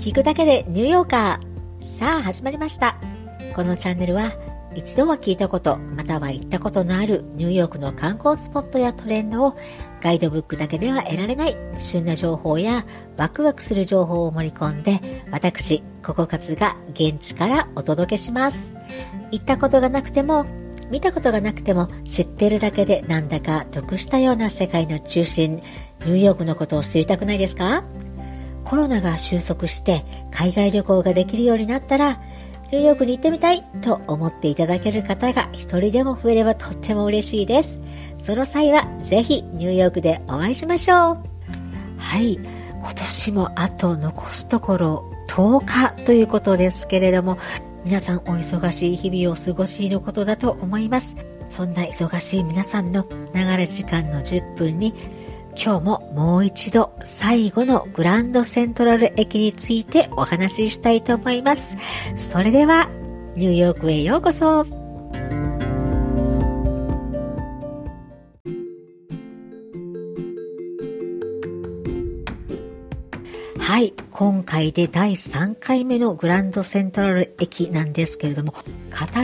聞くだけでニューヨーカー。さあ、始まりました。このチャンネルは、一度は聞いたこと、または行ったことのあるニューヨークの観光スポットやトレンドをガイドブックだけでは得られない旬な情報やワクワクする情報を盛り込んで私、ココカツが現地からお届けします。行ったことがなくても見たことがなくても知ってるだけでなんだか得したような世界の中心、ニューヨークのことを知りたくないですか？コロナが収束して海外旅行ができるようになったら、ニューヨークに行ってみたいと思っていただける方が一人でも増えればとっても嬉しいです。その際はぜひニューヨークでお会いしましょう。はい。今年もあと残すところ10日ということですけれども、皆さんお忙しい日々をお過ごしのことだと思います。そんな忙しい皆さんの流れ時間の10分に今日ももう一度最後のグランドセントラル駅についてお話ししたいと思います。それではニューヨークへようこそはい。今回で第3回目のグランドセントラル駅なんですけれども、語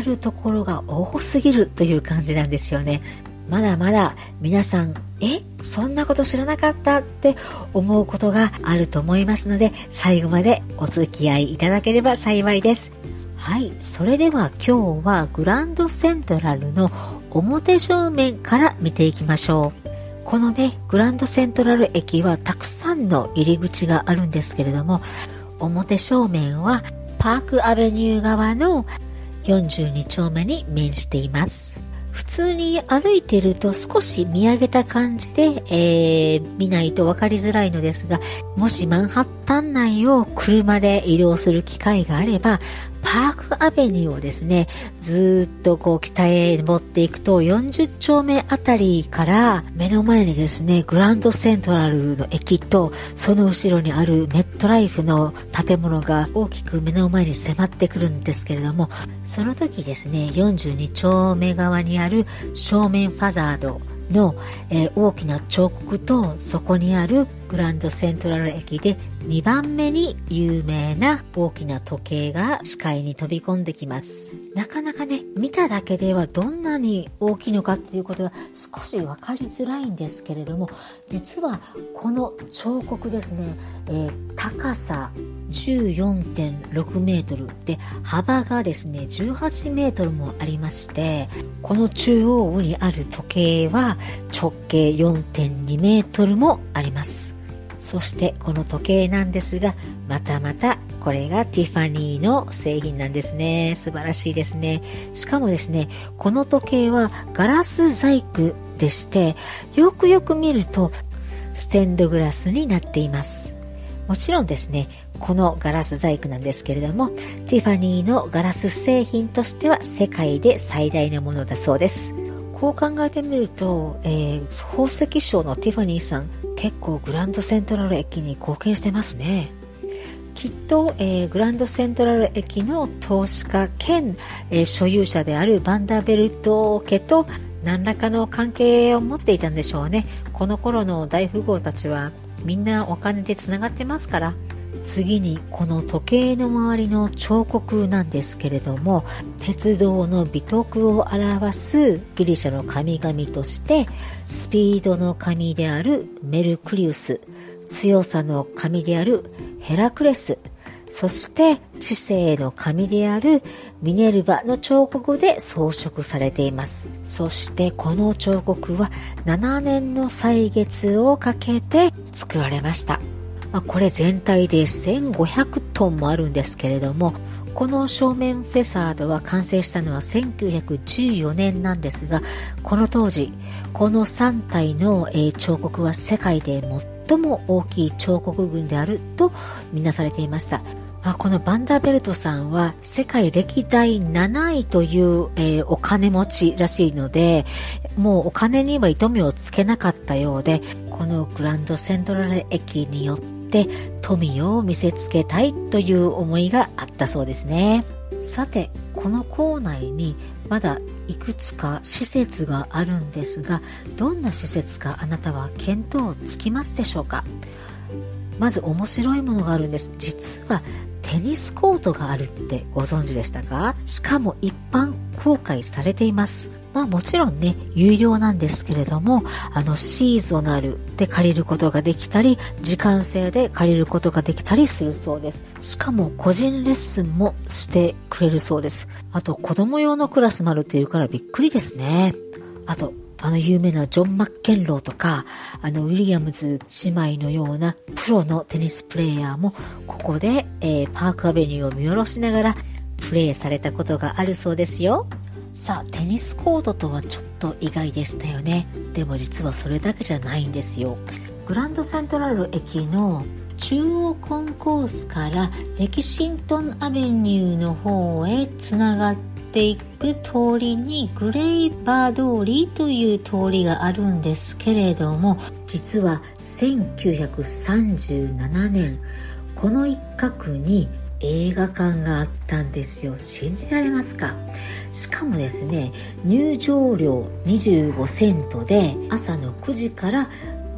るところが多すぎるという感じなんですよね。まだまだ皆さん、えそんなこと知らなかったって思うことがあると思いますので、最後までお付き合いいただければ幸いです。はい。それでは今日はグランドセントラルの表正面から見ていきましょう。このね、グランドセントラル駅はたくさんの入り口があるんですけれども、表正面はパークアベニュー側の42丁目に面しています。普通に歩いてると少し見上げた感じで、えー、見ないと分かりづらいのですが、もしマンハッタン内を車で移動する機会があれば、パークアベニューをですね、ずっとこう北へ登っていくと40丁目あたりから目の前にですね、グランドセントラルの駅とその後ろにあるメットライフの建物が大きく目の前に迫ってくるんですけれども、その時ですね、42丁目側にある正面ファザードの、えー、大きな彫刻とそこにあるグランドセントラル駅で2番目に有名な大きな時計が視界に飛び込んできます。なかなかね、見ただけではどんなに大きいのかっていうことは少しわかりづらいんですけれども、実はこの彫刻ですね、えー、高さ14.6メートルで幅がですね18メートルもありましてこの中央にある時計は直径4.2メートルもありますそしてこの時計なんですがまたまたこれがティファニーの製品なんですね。素晴らしいですね。しかもですねこの時計はガラス細工でしてよくよく見るとステンドグラスになっています。もちろんですね、このガラス細工なんですけれども、ティファニーのガラス製品としては世界で最大のものだそうです。こう考えてみると、えー、宝石商のティファニーさん、結構グランドセントラル駅に貢献してますね。きっと、えー、グランドセントラル駅の投資家兼、えー、所有者であるバンダーベルト家と何らかの関係を持っていたんでしょうね。この頃の大富豪たちはみんなお金でつながってますから次にこの時計の周りの彫刻なんですけれども鉄道の美徳を表すギリシャの神々としてスピードの神であるメルクリウス強さの神であるヘラクレスそして知性の神であるミネルヴァの彫刻で装飾されています。そしてこの彫刻は7年の歳月をかけて作られました。まあ、これ全体で1500トンもあるんですけれども、この正面フェサードは完成したのは1914年なんですが、この当時、この3体の、え彫刻は世界で最も大きい彫刻群であるとみなされていました。まあ、このバンダーベルトさんは世界歴代7位という、えー、お金持ちらしいので、もうお金には糸目をつけなかったようで、このグランドセントラル駅によって富を見せつけたいという思いがあったそうですね。さて、この校内にまだいくつか施設があるんですが、どんな施設かあなたは見当つきますでしょうか？まず面白いものがあるんです。実はテニスコートがあるってご存知でしたか？しかも一般公開されています。まあもちろんね、有料なんですけれども、あのシーズナルで借りることができたり、時間制で借りることができたりするそうです。しかも個人レッスンもしてくれるそうです。あと子供用のクラスもあるっていうからびっくりですね。あと、あの有名なジョン・マッケンローとか、あのウィリアムズ姉妹のようなプロのテニスプレーヤーもここで、えー、パークアベニューを見下ろしながらプレーされたことがあるそうですよ。さあ、テニスコートとはちょっと意外でしたよね。でも実はそれだけじゃないんですよ。グランドセントラル駅の中央コンコースからレキシントンアベニューの方へつながってていく通りにグレイバー通りという通りがあるんですけれども実は1937年この一角に映画館があったんですよ。信じられますか？しかもですね入場料25セントで朝の9時から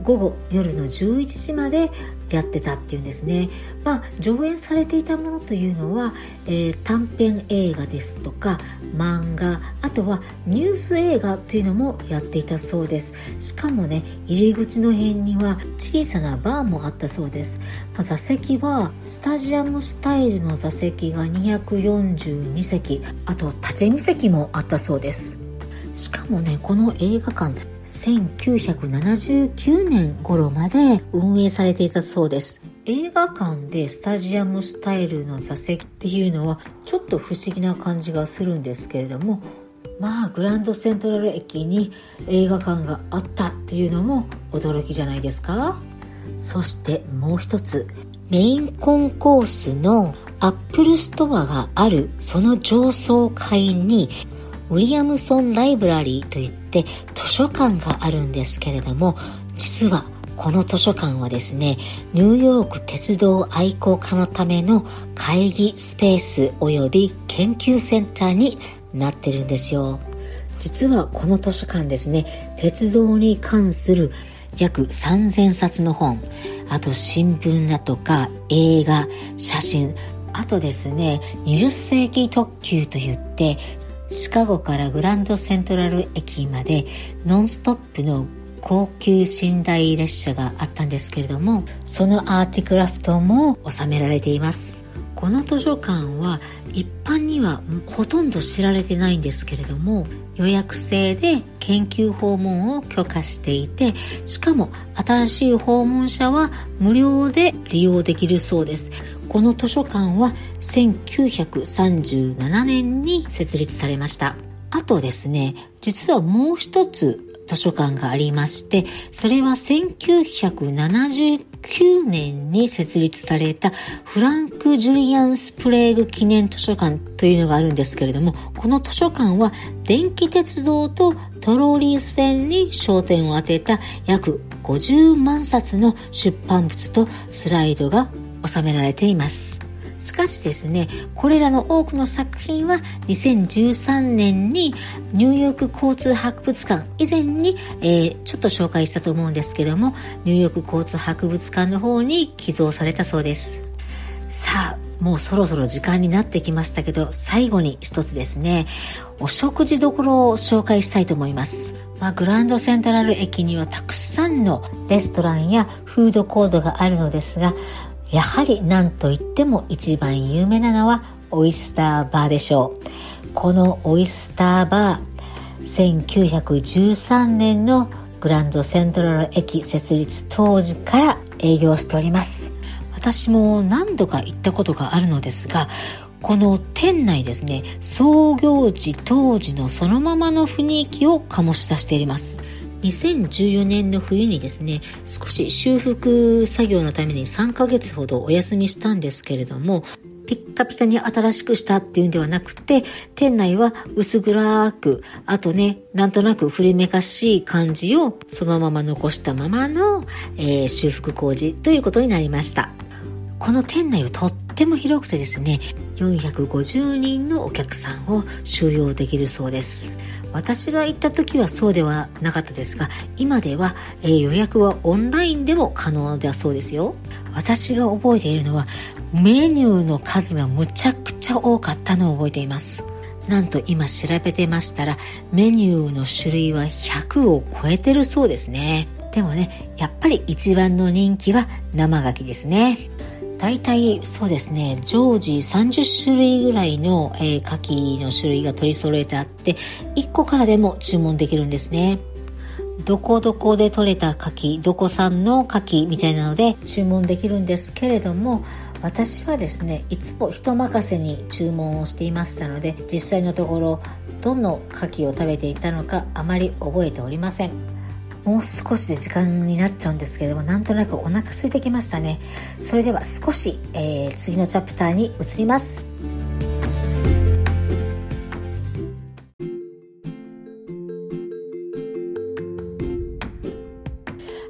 午後夜の11時までやってたっていうんですね。まあ、上演されていたものというのは、えー、短編映画ですとか漫画あとはニュース映画というのもやっていたそうです。しかもね入り口の辺には小さなバーもあったそうです、まあ、座席はスタジアムスタイルの座席が242席あと立ち見席もあったそうです。しかもねこの映画館1979年頃まで運営されていたそうです。映画館でスタジアムスタイルの座席っていうのはちょっと不思議な感じがするんですけれどもまあグランドセントラル駅に映画館があったっていうのも驚きじゃないですかそしてもう一つメインコンコースのアップルストアがあるその上層階にウィリアムソン・ライブラリーといって図書館があるんですけれども実はこの図書館はですねニューヨーク鉄道愛好家のための会議スペース及び研究センターになってるんですよ。実はこの図書館ですね鉄道に関する約3000冊の本あと新聞だとか映画写真あとですね20世紀特急といってシカゴからグランドセントラル駅までノンストップの高級寝台列車があったんですけれどもそのアーティクラフトも収められています。この図書館は一般にはほとんど知られてないんですけれども予約制で研究訪問を許可していてしかも新しい訪問者は無料で利用できるそうです。この図書館は1937年に設立されました。あとですね、実はもう一つ図書館がありまして、それは1979年に設立されたフランク・ジュリアンスプレーグ記念図書館というのがあるんですけれども、この図書館は電気鉄道とトローリー線に焦点を当てた約50万冊の出版物とスライドが収められています。しかしですね、これらの多くの作品は2013年にニューヨーク交通博物館以前に、えー、ちょっと紹介したと思うんですけども、ニューヨーク交通博物館の方に寄贈されたそうです。さあ、もうそろそろ時間になってきましたけど、最後に一つですね、お食事どころを紹介したいと思います。まあ、グランドセントラル駅にはたくさんのレストランやフードコートがあるのですが、やはり何といっても一番有名なのはオイスターバーでしょう。このオイスターバー、1913年のグランドセントラル駅設立当時から営業しております。私も何度か行ったことがあるのですが、この店内ですね、創業時当時のそのままの雰囲気を醸し出しています。2014年の冬にですね、少し修復作業のために3ヶ月ほどお休みしたんですけれども、ピッカピカに新しくしたっていうんではなくて、店内は薄暗く、あとね、なんとなく古めかしい感じをそのまま残したままの、えー、修復工事ということになりました。この店内はとっても広くてですね、450人のお客さんを収容できるそうです。私が行った時はそうではなかったですが、今では、えー、予約はオンラインでも可能だそうですよ。私が覚えているのは、メニューの数がむちゃくちゃ多かったのを覚えています。なんと今調べてましたら、メニューの種類は100を超えてるそうですね。でもね、やっぱり一番の人気は生牡蠣ですね。大体そうですね、常時30種類ぐらいの、えー、牡蠣の種類が取り揃えてあって、1個からでも注文できるんですね。どこどこで取れた牡蠣、どこ産の牡蠣みたいなので注文できるんですけれども、私はですね、いつも人任せに注文をしていましたので、実際のところ、どの牡蠣を食べていたのかあまり覚えておりません。もう少しで時間になっちゃうんですけれどもなんとなくお腹空いてきましたね。それでは少し、えー、次のチャプターに移ります。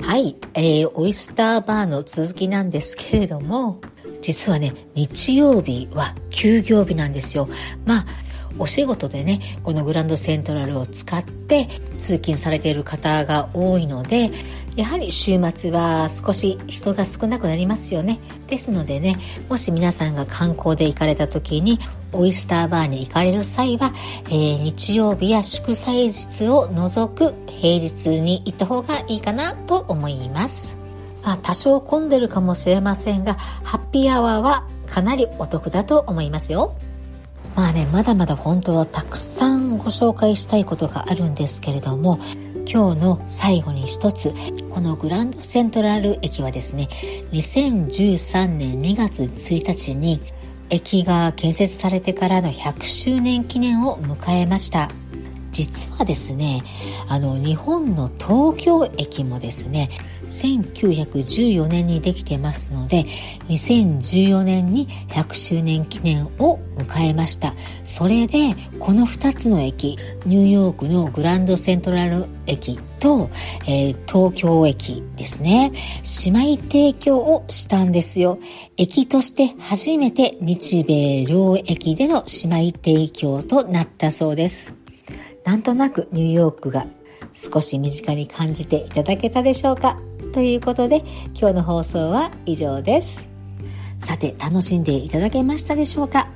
はい、えー、オイスターバーの続きなんですけれども実はね日曜日は休業日なんですよ。まあお仕事でねこのグランドセントラルを使って通勤されている方が多いのでやはり週末は少し人が少なくなりますよね。ですのでねもし皆さんが観光で行かれた時にオイスターバーに行かれる際は、えー、日曜日や祝祭日を除く平日に行った方がいいかなと思います。まあ多少混んでるかもしれませんがハッピーアワーはかなりお得だと思いますよ。まあね、まだまだ本当はたくさんご紹介したいことがあるんですけれども、今日の最後に一つ、このグランドセントラル駅はですね、2013年2月1日に駅が建設されてからの100周年記念を迎えました。実はですね、あの、日本の東京駅もですね、1914年にできてますので、2014年に100周年記念を迎えました。それで、この2つの駅、ニューヨークのグランドセントラル駅と、えー、東京駅ですね、姉妹提供をしたんですよ。駅として初めて日米両駅での姉妹提供となったそうです。なんとなくニューヨークが少し身近に感じていただけたでしょうか？ということで今日の放送は以上です。さて楽しんでいただけましたでしょうか？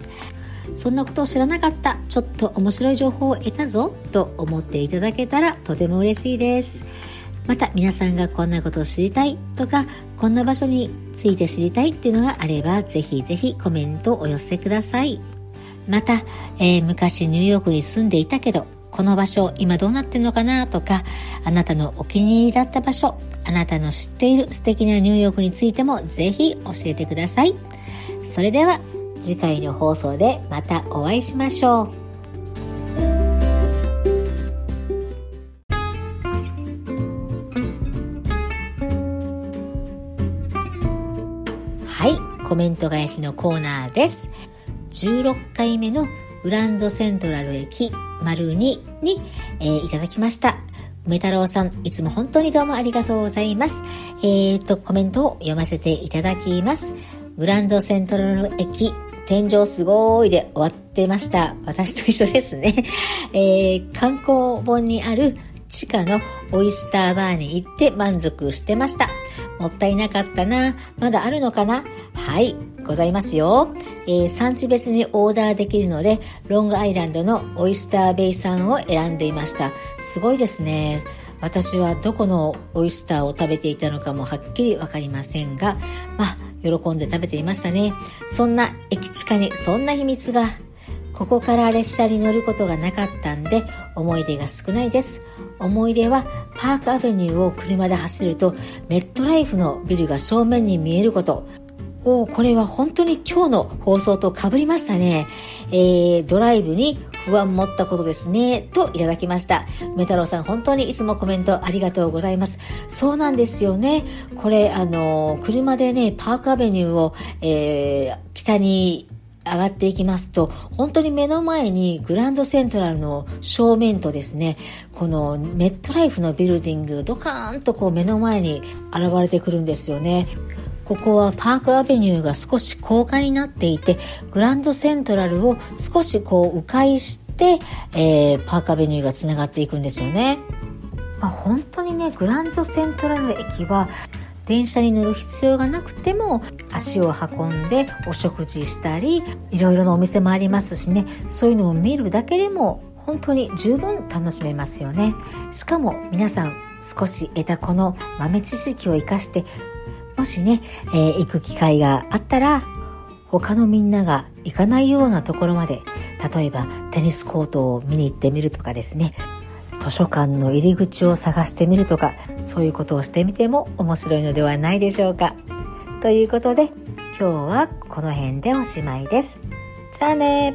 そんなことを知らなかったちょっと面白い情報を得たぞと思っていただけたらとても嬉しいです。また皆さんがこんなことを知りたいとかこんな場所について知りたいっていうのがあればぜひぜひコメントをお寄せください。また、えー、昔ニューヨークに住んでいたけどこの場所今どうなってるのかなとかあなたのお気に入りだった場所あなたの知っている素敵なニューヨークについてもぜひ教えてください。それでは次回の放送でまたお会いしましょう。はいコメント返しのコーナーです。16回目のグランドセントラル駅。丸2に、えー、いただきました。梅太郎さん、いつも本当にどうもありがとうございます。えーと、コメントを読ませていただきます。グランドセントラル駅、天井すごいで終わってました。私と一緒ですね。えー、観光本にある地下のオイスターバーに行って満足してました。もったいなかったな。まだあるのかな？はい、ございますよ。えー、産地別にオーダーできるので、ロングアイランドのオイスターベイ産を選んでいました。すごいですね。私はどこのオイスターを食べていたのかもはっきりわかりませんが、まあ、喜んで食べていましたね。そんな駅地下にそんな秘密がここから列車に乗ることがなかったんで思い出が少ないです。思い出はパークアベニューを車で走るとメットライフのビルが正面に見えること。おこれは本当に今日の放送と被りましたね。えー、ドライブに不安持ったことですね。といただきました。メタロウさん本当にいつもコメントありがとうございます。そうなんですよね。これあの、車でね、パークアベニューを、えー、北に上がっていきますと、本当に目の前にグランドセントラルの正面とですね、このメットライフのビルディング、ドカーンとこう目の前に現れてくるんですよね。ここはパークアベニューが少し高架になっていて、グランドセントラルを少しこう迂回して、えー、パークアベニューがつながっていくんですよね。まあ、本当にね、グランドセントラル駅は電車に乗る必要がなくても足を運んでお食事したりいろいろなお店もありますしねそういうのを見るだけでも本当に十分楽しめますよねしかも皆さん少し得たこの豆知識を活かしてもしね、えー、行く機会があったら、他のみんなが行かないようなところまで、例えばテニスコートを見に行ってみるとかですね、図書館の入り口を探してみるとか、そういうことをしてみても面白いのではないでしょうか。ということで、今日はこの辺でおしまいです。じゃあね